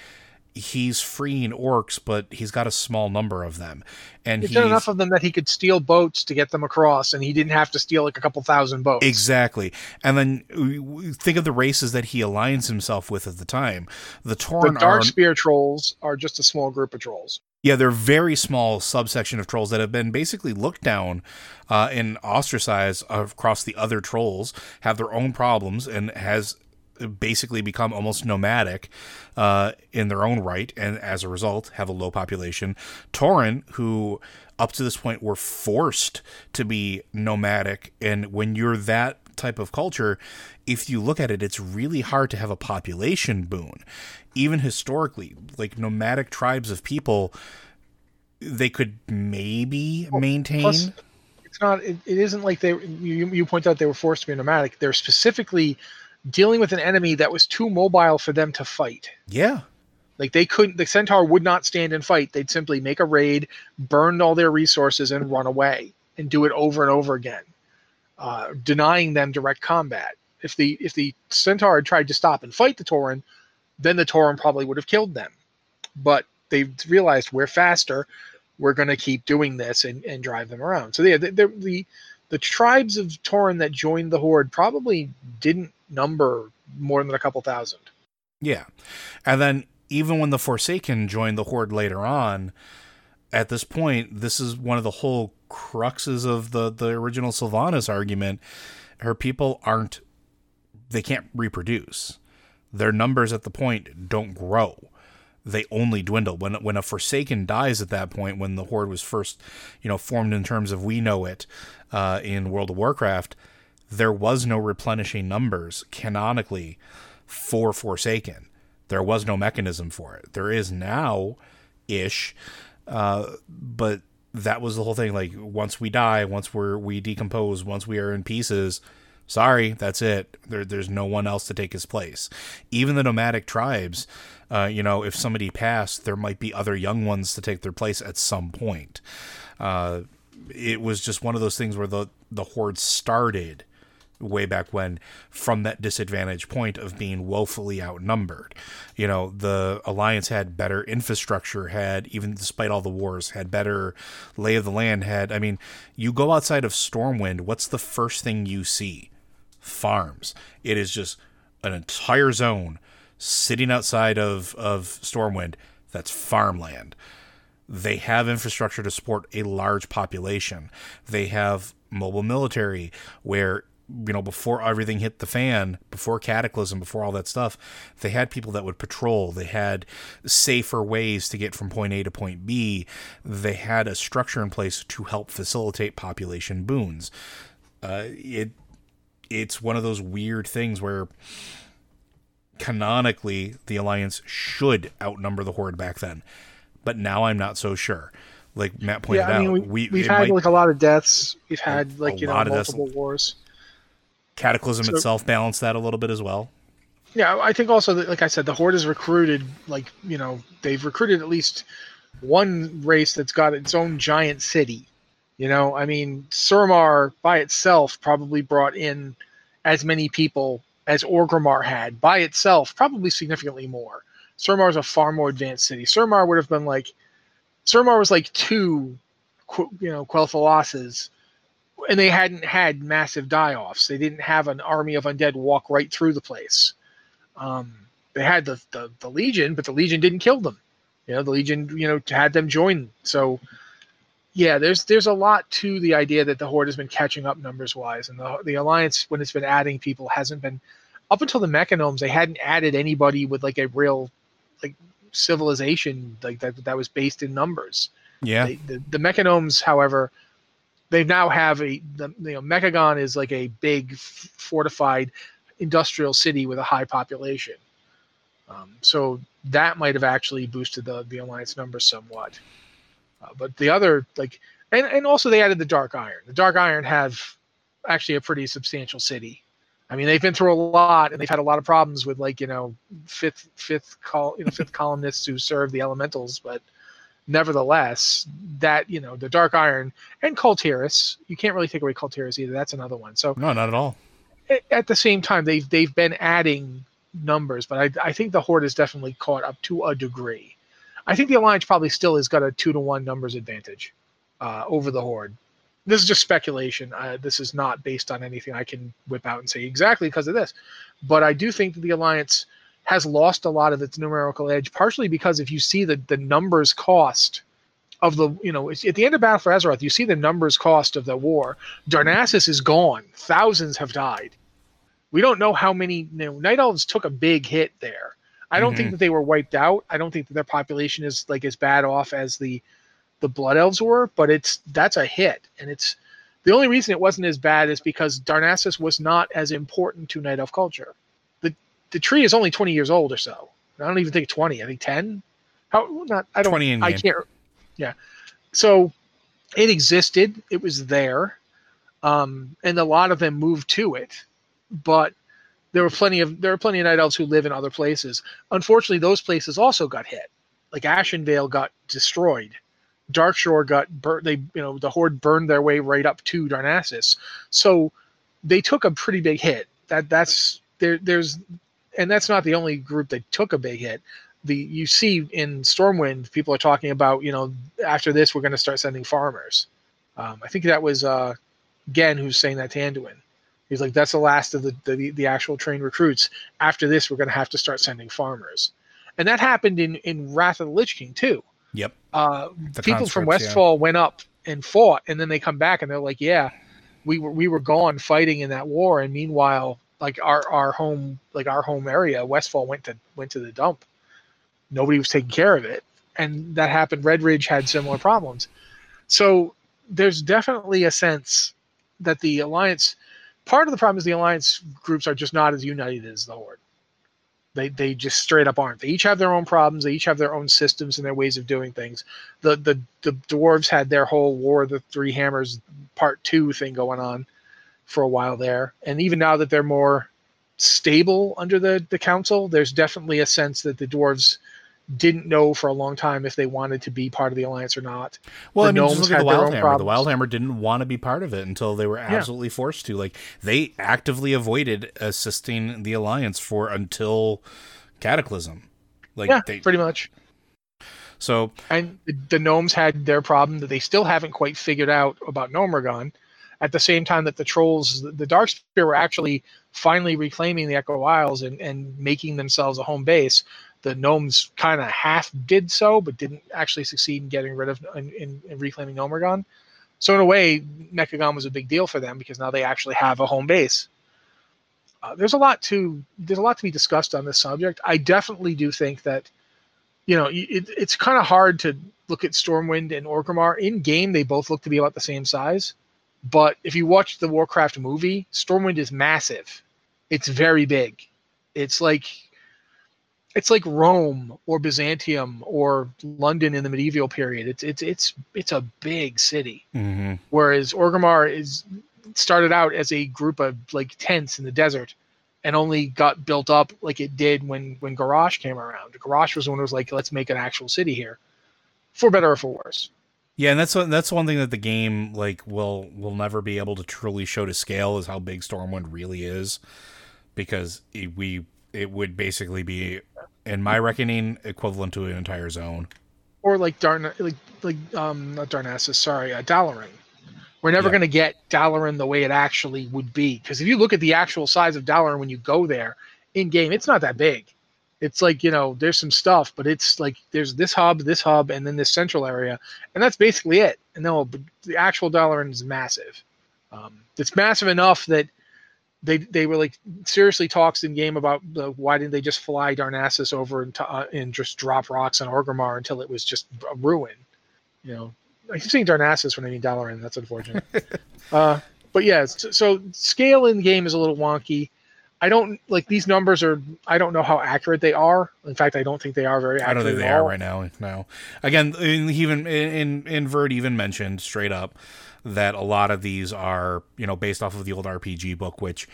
he's freeing orcs, but he's got a small number of them, and he's, he's enough of them that he could steal boats to get them across, and he didn't have to steal like a couple thousand boats. Exactly, and then think of the races that he aligns himself with at the time. The Tauren, the Darkspear trolls are just a small group of trolls. Yeah, they're very small subsection of trolls that have been basically looked down uh, and ostracized across the other trolls, have their own problems, and has basically become almost nomadic uh, in their own right, and as a result, have a low population. Tauren, who up to this point were forced to be nomadic, and when you're that type of culture, if you look at it, it's really hard to have a population boon. Even historically, like nomadic tribes of people, they could maybe maintain. Plus, it's not. It, it isn't like they. You, you point out they were forced to be nomadic. They're specifically dealing with an enemy that was too mobile for them to fight. Yeah. Like they couldn't, the Centaur would not stand and fight. They'd simply make a raid, burn all their resources, and run away and do it over and over again, uh, denying them direct combat. If the if the Centaur had tried to stop and fight the Tauren, then the Tauren probably would have killed them. But they realized we're faster. We're going to keep doing this and, and drive them around. So yeah, the, the, the the tribes of Tauren that joined the Horde probably didn't number more than a couple thousand. Yeah. And then even when the Forsaken joined the Horde later on, at this point, this is one of the whole cruxes of the, the original Sylvanas argument. Her people aren't, they can't reproduce. Their numbers at the point don't grow. They only dwindle. When when a Forsaken dies at that point, when the Horde was first, you know, formed in terms of we know it uh, in World of Warcraft, there was no replenishing numbers canonically for Forsaken. There was no mechanism for it. There is now ish, uh, but that was the whole thing. Like once we die, once we're we decompose, once we are in pieces, sorry, that's it. There, there's no one else to take his place. Even the nomadic tribes, uh, you know, if somebody passed, there might be other young ones to take their place at some point. Uh, it was just one of those things where the the horde started way back when from that disadvantage point of being woefully outnumbered. You know, the alliance had better infrastructure, had even despite all the wars, had better lay of the land, had I mean, you go outside of Stormwind, what's the first thing you see? Farms. It is just an entire zone sitting outside of, of Stormwind that's farmland. They have infrastructure to support a large population. They have mobile military where you know, before everything hit the fan, before Cataclysm, before all that stuff, they had people that would patrol. They had safer ways to get from point A to point B. They had a structure in place to help facilitate population boons. Uh, it it's one of those weird things where canonically the alliance should outnumber the horde back then, but now I'm not so sure. Like Matt pointed yeah, I mean, out, we, have had might, like a lot of deaths. We've had like you know multiple wars Cataclysm so, itself balanced that a little bit as well. Yeah, I think also that, like I said, the Horde has recruited, like you know, they've recruited at least one race that's got its own giant city. You know, I mean, Suramar by itself probably brought in as many people as Orgrimmar had by itself, probably significantly more. Suramar is a far more advanced city. Suramar would have been like, Suramar was like two, you know, Quel'Thalases and they hadn't had massive die-offs. They didn't have an army of undead walk right through the place. Um, they had the, the, the Legion, but the Legion didn't kill them. You know, the Legion, you know, had them join. So, yeah, there's there's a lot to the idea that the Horde has been catching up numbers wise, and the the Alliance, when it's been adding people, hasn't been up until the Mechagnomes. They hadn't added anybody with like a real like civilization like that that was based in numbers. Yeah, they, the the Mechagnomes, however they now have a the, you know Mechagon is like a big fortified industrial city with a high population. Um, so that might have actually boosted the the alliance numbers somewhat. Uh, but the other like and and also they added the Dark Iron. The Dark Iron have actually a pretty substantial city. I mean, they've been through a lot, and they've had a lot of problems with like you know fifth fifth call you know fifth columnists who serve the elementals, but nevertheless, that you know the Dark Iron and Kul Tiras, you can't really take away Kul Tiras either. That's another one. So no, not at all. At the same time, they've they've been adding numbers, but I, I think the Horde has definitely caught up to a degree. I think the Alliance probably still has got a two to one numbers advantage uh, over the Horde. This is just speculation. Uh, this is not based on anything I can whip out and say exactly because of this. But I do think that the Alliance has lost a lot of its numerical edge, partially because if you see the, the numbers cost of the, you know, at the end of Battle for Azeroth, you see the numbers cost of the war. Darnassus is gone. Thousands have died. We don't know how many, you know, Night Elves took a big hit there. I don't mm-hmm. think that they were wiped out. I don't think that their population is like as bad off as the the Blood Elves were, but it's that's a hit, and it's the only reason it wasn't as bad is because Darnassus was not as important to Night Elf culture the tree is only 20 years old or so. I don't even think 20. I think 10. How not? I don't. 20 in I can't. Yeah. So it existed. It was there, um, and a lot of them moved to it. But there were plenty of there are plenty of night elves who live in other places. Unfortunately, those places also got hit. Like Ashenvale got destroyed. Darkshore got burnt. They you know the horde burned their way right up to Darnassus. So they took a pretty big hit. That that's there. There's and that's not the only group that took a big hit. The you see in Stormwind, people are talking about you know after this we're going to start sending farmers. Um, I think that was uh, Genn who's saying that to Anduin. He's like, that's the last of the, the, the actual trained recruits. After this, we're going to have to start sending farmers, and that happened in in Wrath of the Lich King too. Yep. Uh, people from Westfall yeah. went up and fought, and then they come back and they're like, yeah, we were we were gone fighting in that war, and meanwhile like our our home like our home area westfall went to went to the dump nobody was taking care of it and that happened red ridge had similar problems so there's definitely a sense that the alliance part of the problem is the alliance groups are just not as united as the horde They they just straight up aren't. They each have their own problems. They each have their own systems and their ways of doing things. The the the dwarves had their whole War of the Three Hammers Part Two thing going on for a while there, and even now that they're more stable under the the council, there's definitely a sense that the dwarves didn't know for a long time if they wanted to be part of the alliance or not. Well, The I mean, just gnomes look at the had their own Wildhammer. The. Wildhammer didn't want to be part of it until they were absolutely forced to. Like they actively avoided assisting the alliance for until Cataclysm. Like yeah, they pretty much. so And the, the gnomes had their problem that they still haven't quite figured out about Gnomeregan. At the same time that the trolls, the, the Darkspear were actually finally reclaiming the Echo Isles and, and making themselves a home base. The gnomes kind of half did so, but didn't actually succeed in getting rid of in reclaiming Gnomeregan. So in a way, Mechagon was a big deal for them because now they actually have a home base. Uh, there's a lot to there's a lot to be discussed on this subject. I definitely do think that you know it, it's kind of hard to look at Stormwind and Orgrimmar in game. They both look to be about the same size, but if you watch the Warcraft movie, Stormwind is massive. It's very big. It's like it's like Rome or Byzantium or London in the medieval period. It's it's it's it's a big city. mhm. Whereas Orgrimmar is started out as a group of like tents in the desert and only got built up like it did when when Garrosh came around. Garrosh was the one who was like, let's make an actual city here. For better or for worse. Yeah, and that's one, that's one thing that the game like will will never be able to truly show to scale is how big Stormwind really is, because it, we it would basically be, in my reckoning, equivalent to an entire zone. Or like Darn like like um not Darnassus, sorry, uh, Dalaran. We're never Yeah. going to get Dalaran the way it actually would be because if you look at the actual size of Dalaran when you go there in game, it's not that big. It's like you know, there's some stuff, but it's like there's this hub, this hub, and then this central area, and that's basically it. And no, the actual Dalaran is massive. Um, it's massive enough that they they were like seriously talks in game about the, why didn't they just fly Darnassus over and, t- uh, and just drop rocks on Orgrimmar until it was just a ruin. You know, I keep saying Darnassus when I mean Dalaran. That's unfortunate. uh, but yeah, so, so scale in game is a little wonky. I don't like these numbers are. I don't know how accurate they are. In fact, I don't think they are very accurate. I don't think they are right now. No, again, in, even in in even mentioned straight up that a lot of these are you know based off of the old RPG book, which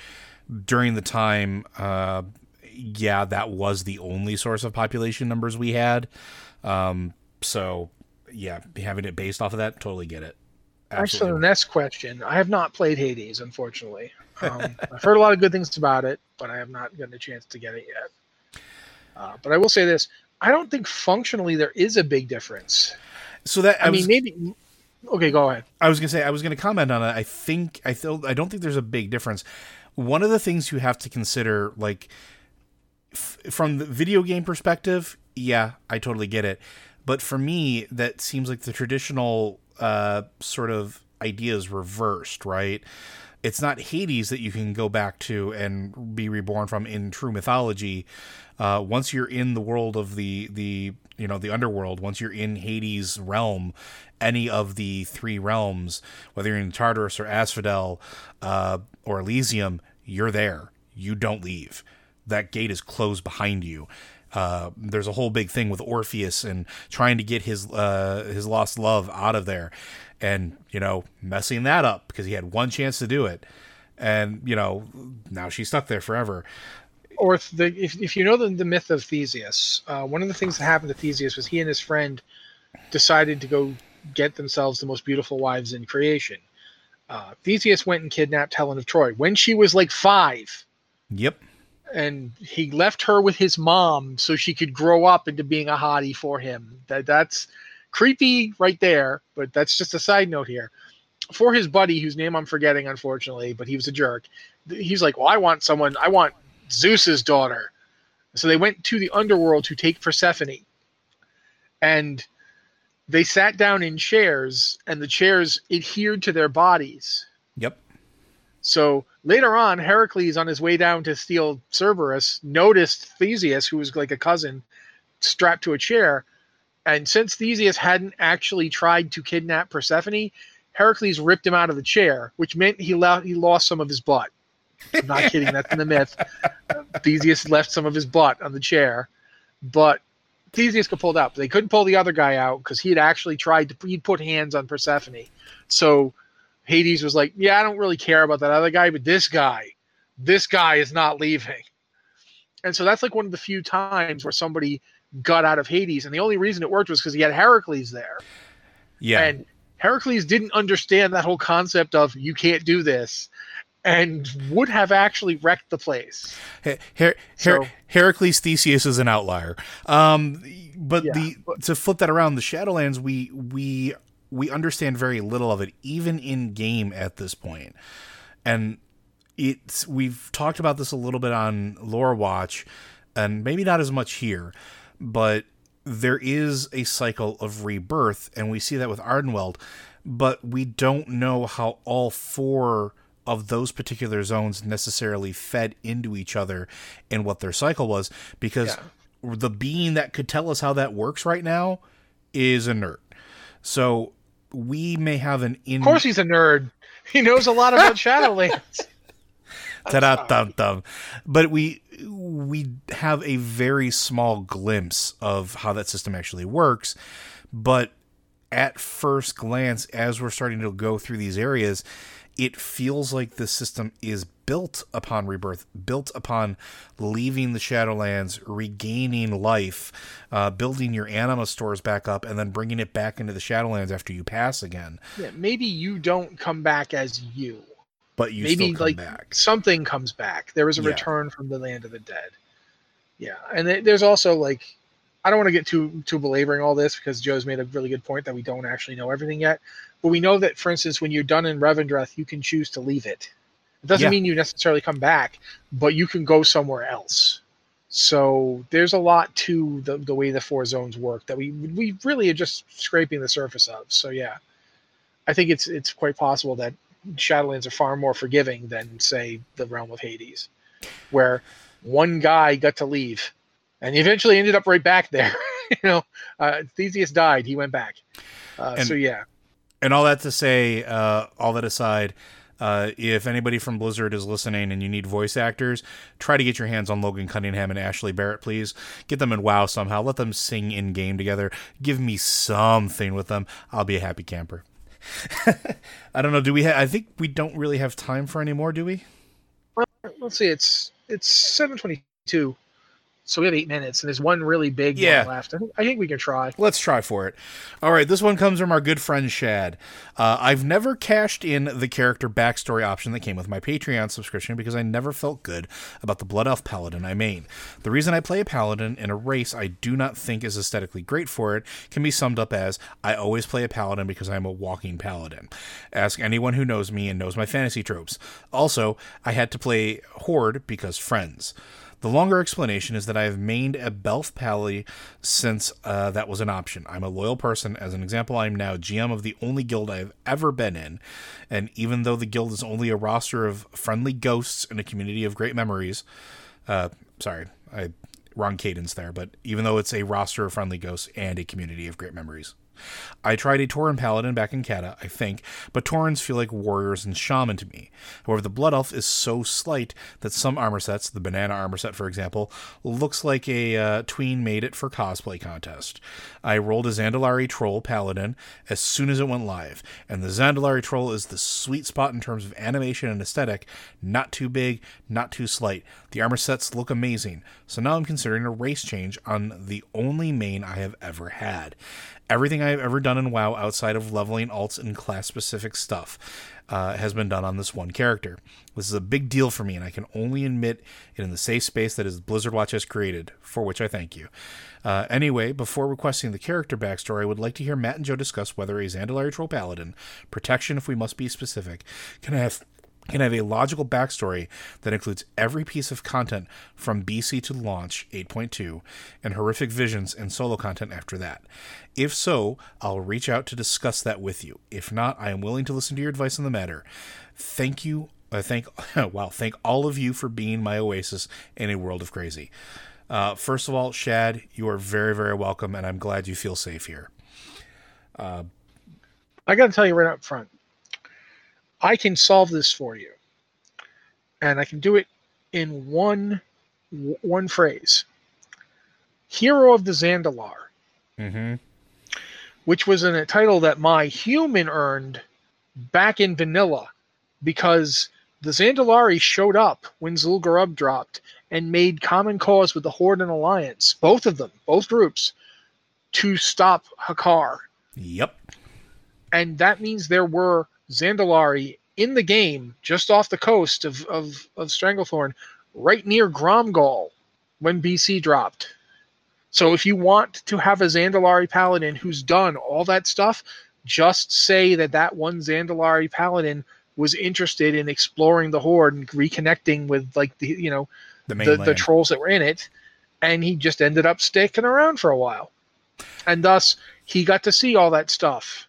during the time, uh, yeah, that was the only source of population numbers we had. Um, so yeah, having it based off of that, totally get it. Actually, the next question. I have not played Hades, unfortunately. Um, I've heard a lot of good things about it, but I have not gotten a chance to get it yet. Uh, but I will say this: I don't think functionally there is a big difference. so that I, I, was, mean, maybe. Okay, go ahead. I was gonna say I was gonna comment on it. I think I feel I don't think there's a big difference. One of the things you have to consider, like f- from the video game perspective, yeah, I totally get it. But for me, that seems like the traditional uh, sort of idea is reversed, right? It's not Hades that you can go back to and be reborn from in true mythology. Uh, once you're in the world of the the you know the underworld, once you're in Hades' realm, any of the three realms, whether you're in Tartarus or Asphodel uh, or Elysium, you're there. You don't leave. That gate is closed behind you. Uh, there's a whole big thing with Orpheus and trying to get his uh, his lost love out of there, and you know messing that up because he had one chance to do it, and you know now she's stuck there forever. Or if, the, if, if you know the, the myth of Theseus, uh, one of the things that happened to Theseus was he and his friend decided to go get themselves the most beautiful wives in creation. Uh, Theseus went and kidnapped Helen of Troy when she was like five. Yep. and he left her with his mom so she could grow up into being a hottie for him. That that's creepy right there, but that's just a side note here. For his buddy, whose name I'm forgetting, unfortunately, but he was a jerk. He's like, "Well, I want someone. I want Zeus's daughter." So they went to the underworld to take Persephone, and they sat down in chairs, and the chairs adhered to their bodies. Yep. So later on, Heracles, on his way down to steal Cerberus, noticed Theseus, who was like a cousin, strapped to a chair. And since Theseus hadn't actually tried to kidnap Persephone, Heracles ripped him out of the chair, which meant he, lo- he lost some of his butt. I'm not kidding. That's in the myth. Theseus left some of his butt on the chair, but Theseus could pull it out. But they couldn't pull the other guy out because he had actually tried to. He'd put hands on Persephone. So Hades was like, "Yeah, I don't really care about that other guy, but this guy, this guy is not leaving." And so that's like one of the few times where somebody got out of Hades, and the only reason it worked was because he had Heracles there. Yeah. And Heracles didn't understand that whole concept of you can't do this and would have actually wrecked the place. Her- Her- So- Heracles Theseus is an outlier. Um, but Yeah, the but- to flip that around, the Shadowlands we we we understand very little of it, even in game at this point. point, and it's we've talked about this a little bit on Lore Watch, and maybe not as much here, but there is a cycle of rebirth, and we see that with Ardenweld, but we don't know how all four of those particular zones necessarily fed into each other and what their cycle was, because the being that could tell us how that works right now is a nerd. So we may have an in Of course, he's a nerd. He knows a lot about Shadowlands. Ta-da, dum, dum. But we we have a very small glimpse of how that system actually works. But at first glance, as we're starting to go through these areas, it feels like the system is built upon rebirth, built upon leaving the Shadowlands, regaining life, uh, building your anima stores back up, and then bringing it back into the Shadowlands after you pass again. yeah, maybe you don't come back as you. But you maybe still come like back. something comes back. There is a Yeah. return from the land of the dead. Yeah, and th- there's also like, I don't want to get too too belaboring all this because Joe's made a really good point that we don't actually know everything yet. But we know that, for instance, when you're done in Revendreth, you can choose to leave it. It doesn't Yeah. mean you necessarily come back, but you can go somewhere else. So there's a lot to the, the way the four zones work that we we really are just scraping the surface of. So yeah, I think it's it's quite possible that Shadowlands are far more forgiving than say the realm of Hades, where one guy got to leave, and he eventually ended up right back there. you know, uh, Theseus died; he went back. Uh, And- so yeah, and all that to say, uh, all that aside, uh, if anybody from Blizzard is listening and you need voice actors, try to get your hands on Logan Cunningham and Ashley Barrett, please. Get them in WoW somehow. Let them sing in game together. Give me something with them. I'll be a happy camper. I don't know. Do we? Ha- I think we don't really have time for any more, do we? Well, let's see. It's it's seven twenty two, so we have eight minutes, and there's one really big Yeah. one left. I think, I think we can try. Let's try for it. All right, this one comes from our good friend Shad. Uh, I've never cashed in the character backstory option that came with my Patreon subscription because I never felt good about the Blood Elf Paladin I main. The reason I play a Paladin in a race I do not think is aesthetically great for it can be summed up as I always play a Paladin because I am a walking Paladin. Ask anyone who knows me and knows my fantasy tropes. Also, I had to play Horde because friends. The longer explanation is that I have mained a Belf Pally since uh, that was an option. I'm a loyal person. As an example, I'm now GM of the only guild I have ever been in. And even though the guild is only a roster of friendly ghosts and a community of great memories, uh, sorry, I wrong cadence there, but even though it's a roster of friendly ghosts and a community of great memories. I tried a Tauren Paladin back in Kata, I think, but Taurens feel like warriors and shaman to me. However, the Blood Elf is so slight that some armor sets, the banana armor set for example, looks like a uh, tween made it for cosplay contest. I rolled a Zandalari Troll Paladin as soon as it went live, and the Zandalari Troll is the sweet spot in terms of animation and aesthetic, not too big, not too slight. The armor sets look amazing, so now I'm considering a race change on the only main I have ever had. Everything I have ever done in WoW outside of leveling alts and class specific stuff uh, has been done on this one character. This is a big deal for me, and I can only admit it in the safe space that is Blizzard Watch has created, for which I thank you. Uh, anyway, before requesting the character backstory, I would like to hear Matt and Joe discuss whether a Zandalari Troll Paladin, protection if we must be specific, can have can I have a logical backstory that includes every piece of content from BC to launch 8.2 and horrific visions and solo content after that. If so, I'll reach out to discuss that with you. If not, I am willing to listen to your advice on the matter. Thank you. I thank wow, thank all of you for being my oasis in a world of crazy. Uh, first of all, Shad, you are very, very welcome, and I'm glad you feel safe here. I got to tell you right up front, I can solve this for you. and I can do it in one one phrase. Hero of the Zandalar, Mm-hmm. which was in a title that my human earned back in vanilla because the Zandalari showed up when Zul'Gurub dropped and made common cause with the Horde and Alliance, both of them, both groups, to stop Hakkar. Yep. And that means there were Zandalari in the game just off the coast of, of, of Stranglethorn, right near Grom'gol when BC dropped. So if you want to have a Zandalari paladin who's done all that stuff, just say that that one Zandalari paladin was interested in exploring the horde and reconnecting with like the you know The the, the trolls that were in it, and he just ended up sticking around for a while, and thus he got to see all that stuff.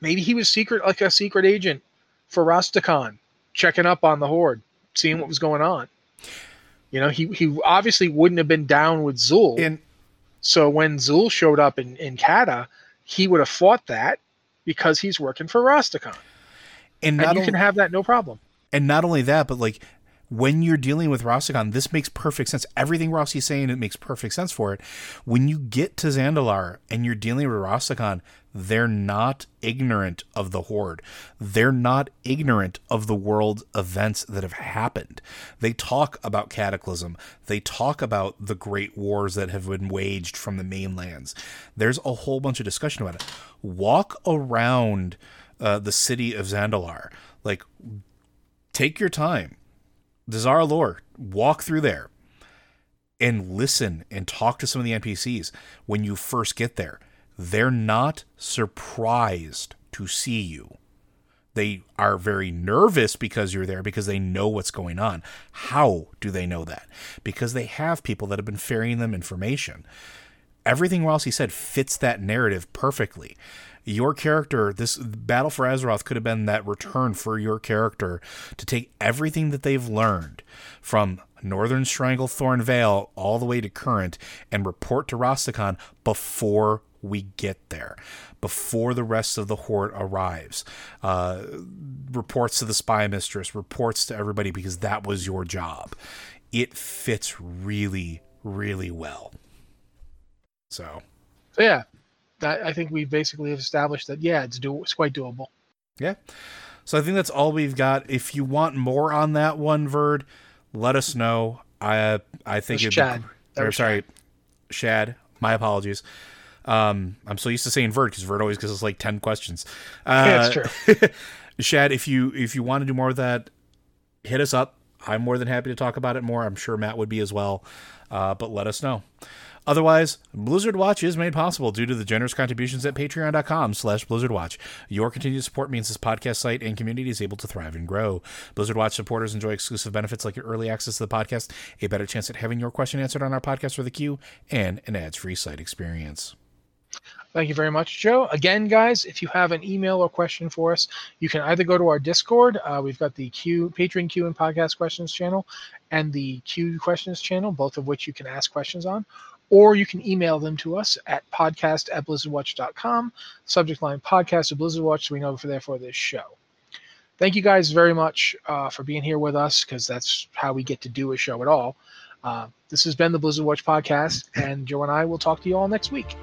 Maybe he was secret like a secret agent for Rastakhan, checking up on the horde, seeing what was going on. You know, he he obviously wouldn't have been down with Zul. and So when Zul showed up in, in Kata, he would have fought that because he's working for Rastakhan. and And you only, can have that no problem. and not only that, but like when you're dealing with Rastakhan, this makes perfect sense. Everything Rossi's saying, it makes perfect sense for it. When you get to Zandalar and you're dealing with Rastakhan, they're not ignorant of the Horde. They're not ignorant of the world events that have happened. They talk about Cataclysm. They talk about the great wars that have been waged from the mainlands. There's a whole bunch of discussion about it. Walk around uh, the city of Zandalar. Like, take your time. Dazar'alor, walk through there and listen and talk to some of the NPCs when you first get there. They're not surprised to see you. They are very nervous because you're there because they know what's going on. How do they know that? Because they have people that have been ferrying them information. Everything Rossi said fits that narrative perfectly. Your character, this Battle for Azeroth could have been that return for your character to take everything that they've learned from Northern Stranglethorn Vale all the way to current and report to Rastakhan before we get there, before the rest of the Horde arrives. Uh, reports to the Spy Mistress, reports to everybody because that was your job. It fits really, really well. So, So yeah, that, I think we basically have established that yeah, it's do it's quite doable. yeah. So I think that's all we've got. If you want more on that one, Verd, let us know. I I think That's it'd Chad. be or, sorry, Shad. My apologies. Um, I'm so used to saying Verd because Verd always gives us like ten questions. Uh, Yeah, it's true. Shad, if you if you want to do more of that, hit us up. I'm more than happy to talk about it more. I'm sure Matt would be as well. Uh, but let us know. Otherwise, Blizzard Watch is made possible due to the generous contributions at patreon.com slash blizzardwatch. Your continued support means this podcast site and community is able to thrive and grow. Blizzard Watch supporters enjoy exclusive benefits like your early access to the podcast, a better chance at having your question answered on our podcast for the queue, and an ads-free site experience. Thank you very much, Joe. Again, guys, if you have an email or question for us, you can either go to our Discord. Uh, we've got the Q Patreon Q and Podcast Questions channel, and the Q Questions channel, both of which you can ask questions on, or you can email them to us at podcast at blizzardwatch.com. Subject line podcast of Blizzard Watch, so we know for therefore this show. Thank you guys very much uh, for being here with us, because that's how we get to do a show at all. Uh, this has been the Blizzard Watch podcast, and Joe and I will talk to you all next week.